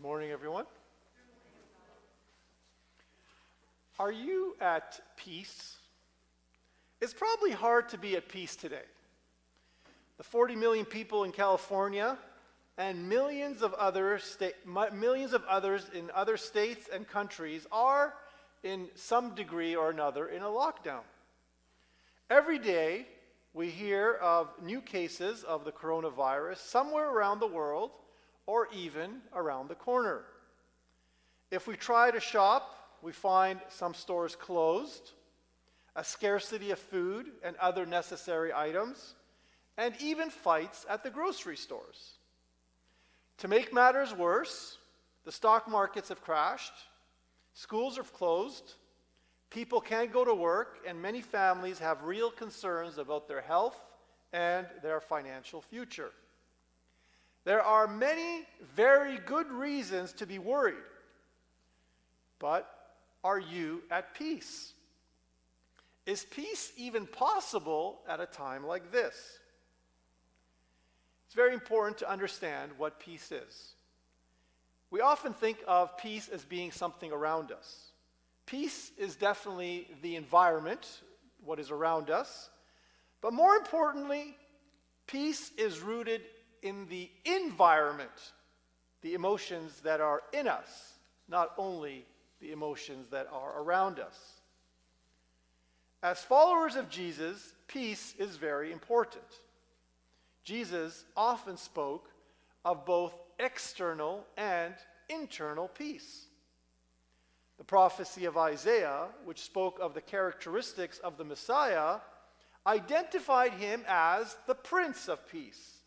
Good morning, everyone. Are you at peace? It's probably hard to be at peace today. The 40 million people in California and millions of other sta- millions of others in other states and countries are in some degree or another in a lockdown. Every day we hear of new cases of the coronavirus somewhere around the world or even around the corner. If we try to shop, we find some stores closed, a scarcity of food and other necessary items, and even fights at the grocery stores. To make matters worse, the stock markets have crashed, schools are closed, people can't go to work, and many families have real concerns about their health and their financial future. There are many very good reasons to be worried. But are you at peace? Is peace even possible at a time like this? It's very important to understand what peace is. We often think of peace as being something around us. Peace is definitely the environment, what is around us. But more importantly, peace is rooted in the environment, the emotions that are in us, not only the emotions that are around us. As followers of Jesus, peace is very important. Jesus often spoke of both external and internal peace. The prophecy of Isaiah, which spoke of the characteristics of the Messiah, identified him as the Prince of Peace,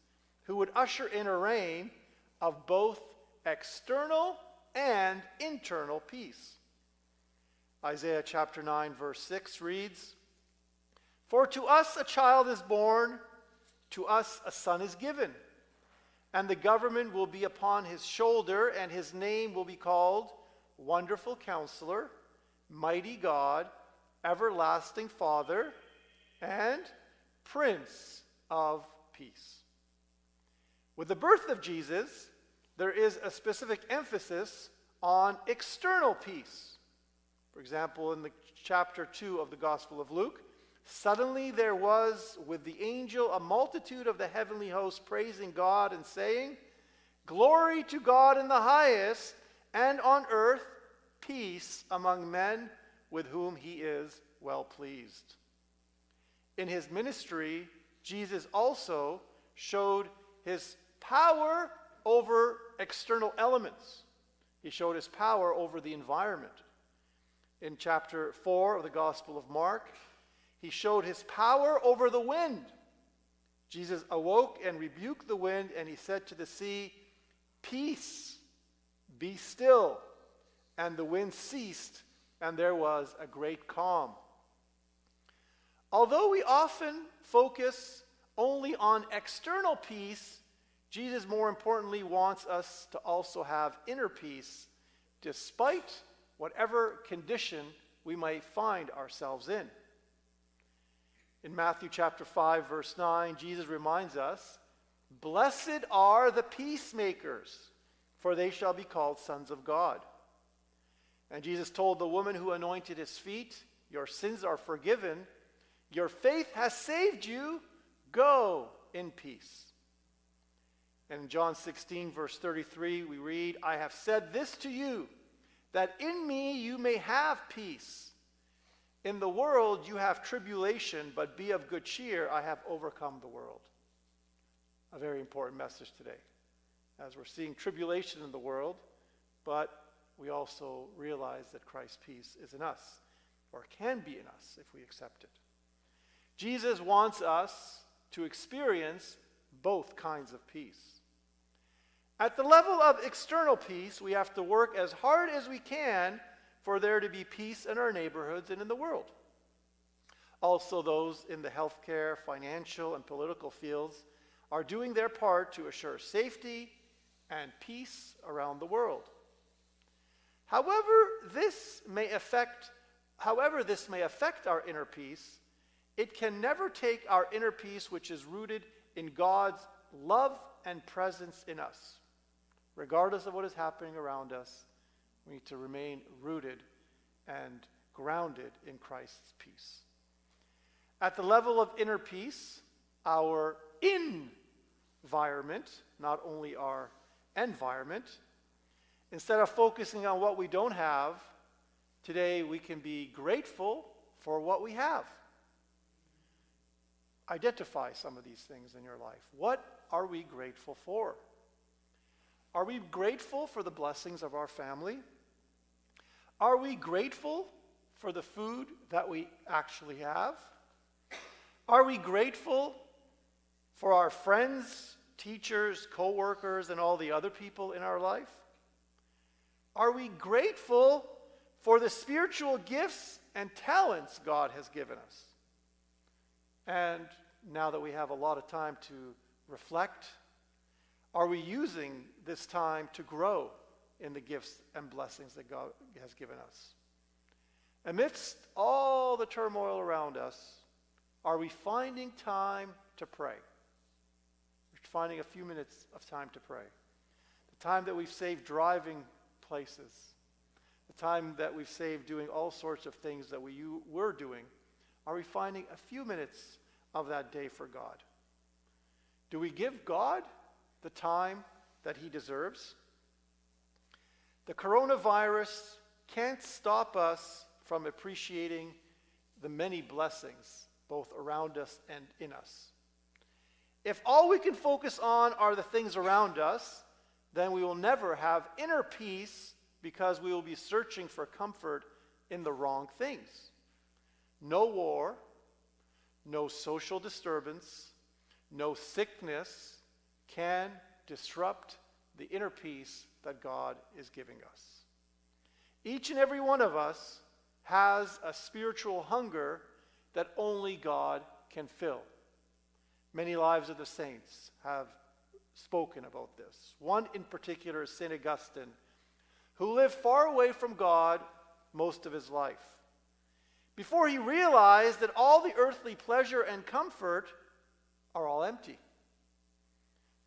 who would usher in a reign of both external and internal peace. Isaiah chapter 9, verse 6 reads For to us a child is born, to us a son is given, and the government will be upon his shoulder, and his name will be called Wonderful Counselor, Mighty God, Everlasting Father, and Prince of Peace. With the birth of Jesus, there is a specific emphasis on external peace. For example, in the chapter 2 of the Gospel of Luke, suddenly there was with the angel a multitude of the heavenly host praising God and saying, Glory to God in the highest, and on earth peace among men with whom he is well pleased. In his ministry, Jesus also showed his power over external elements. He showed his power over the environment. In chapter 4 of the Gospel of Mark, he showed his power over the wind. Jesus awoke and rebuked the wind, and he said to the sea, Peace, be still. And the wind ceased, and there was a great calm. Although we often focus only on external peace, Jesus, more importantly, wants us to also have inner peace despite whatever condition we might find ourselves in. In Matthew chapter 5, verse 9, Jesus reminds us Blessed are the peacemakers, for they shall be called sons of God. And Jesus told the woman who anointed his feet, Your sins are forgiven. Your faith has saved you. Go in peace. And in John 16, verse 33, we read, I have said this to you, that in me you may have peace. In the world you have tribulation, but be of good cheer. I have overcome the world. A very important message today. As we're seeing tribulation in the world, but we also realize that Christ's peace is in us, or can be in us if we accept it. Jesus wants us to experience both kinds of peace. At the level of external peace, we have to work as hard as we can for there to be peace in our neighborhoods and in the world. Also, those in the healthcare, financial, and political fields are doing their part to assure safety and peace around the world. However, this may affect however this may affect our inner peace, it can never take our inner peace which is rooted in God's love and presence in us. Regardless of what is happening around us, we need to remain rooted and grounded in Christ's peace. At the level of inner peace, our environment, not only our environment, instead of focusing on what we don't have, today we can be grateful for what we have. Identify some of these things in your life. What are we grateful for? Are we grateful for the blessings of our family? Are we grateful for the food that we actually have? Are we grateful for our friends, teachers, co-workers, and all the other people in our life? Are we grateful for the spiritual gifts and talents God has given us? And now that we have a lot of time to reflect, are we using this time to grow in the gifts and blessings that God has given us? Amidst all the turmoil around us, are we finding time to pray? We're finding a few minutes of time to pray. The time that we've saved driving places, the time that we've saved doing all sorts of things that we were doing, are we finding a few minutes of that day for God? Do we give God the time that he deserves? The coronavirus can't stop us from appreciating the many blessings both around us and in us. If all we can focus on are the things around us, then we will never have inner peace because we will be searching for comfort in the wrong things. No war, no social disturbance, no sickness can disrupt the inner peace that God is giving us. Each and every one of us has a spiritual hunger that only God can fill. Many lives of the saints have spoken about this. One in particular is St. Augustine, who lived far away from God most of his life. Before he realized that all the earthly pleasure and comfort are all empty.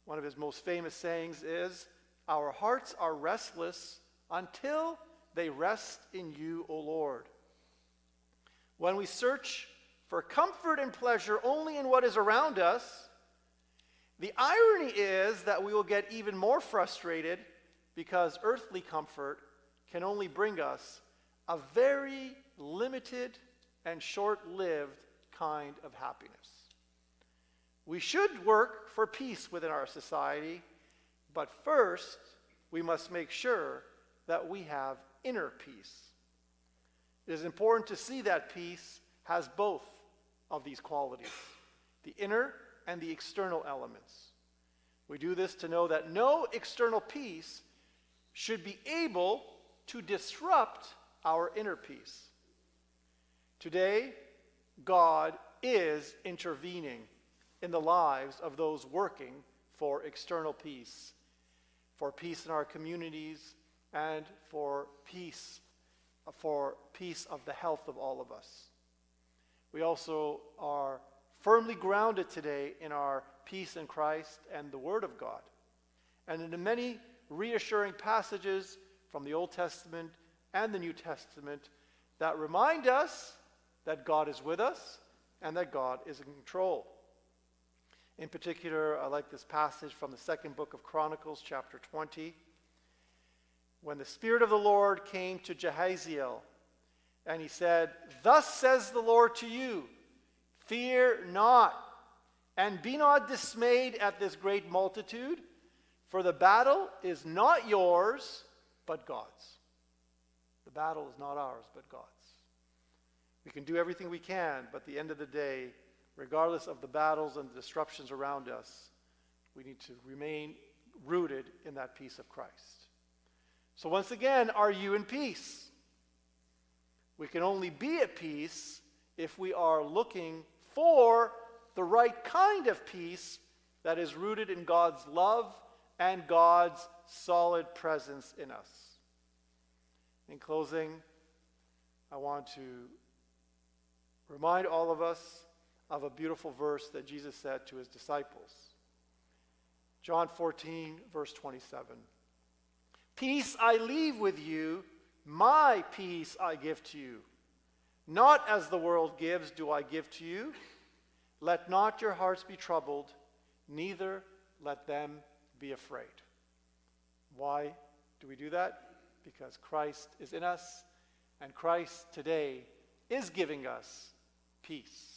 One of his most famous sayings is, Our hearts are restless until they rest in you, O Lord. When we search for comfort and pleasure only in what is around us, the irony is that we will get even more frustrated because earthly comfort can only bring us a very limited and short lived kind of happiness. We should work for peace within our society, but first we must make sure that we have inner peace. It is important to see that peace has both of these qualities the inner and the external elements. We do this to know that no external peace should be able to disrupt our inner peace. Today, God is intervening in the lives of those working for external peace, for peace in our communities, and for peace, for peace of the health of all of us. We also are firmly grounded today in our peace in Christ and the Word of God. And in the many reassuring passages from the Old Testament and the New Testament that remind us that God is with us and that God is in control. In particular, I like this passage from the second book of Chronicles, chapter 20. When the Spirit of the Lord came to Jahaziel, and he said, Thus says the Lord to you, fear not, and be not dismayed at this great multitude, for the battle is not yours, but God's. The battle is not ours, but God's. We can do everything we can, but the end of the day, regardless of the battles and the disruptions around us, we need to remain rooted in that peace of Christ. So, once again, are you in peace? We can only be at peace if we are looking for the right kind of peace that is rooted in God's love and God's solid presence in us. In closing, I want to remind all of us of a beautiful verse that Jesus said to his disciples. John 14, verse 27. Peace I leave with you, my peace I give to you. Not as the world gives, do I give to you. Let not your hearts be troubled, neither let them be afraid. Why do we do that? Because Christ is in us, and Christ today is giving us peace.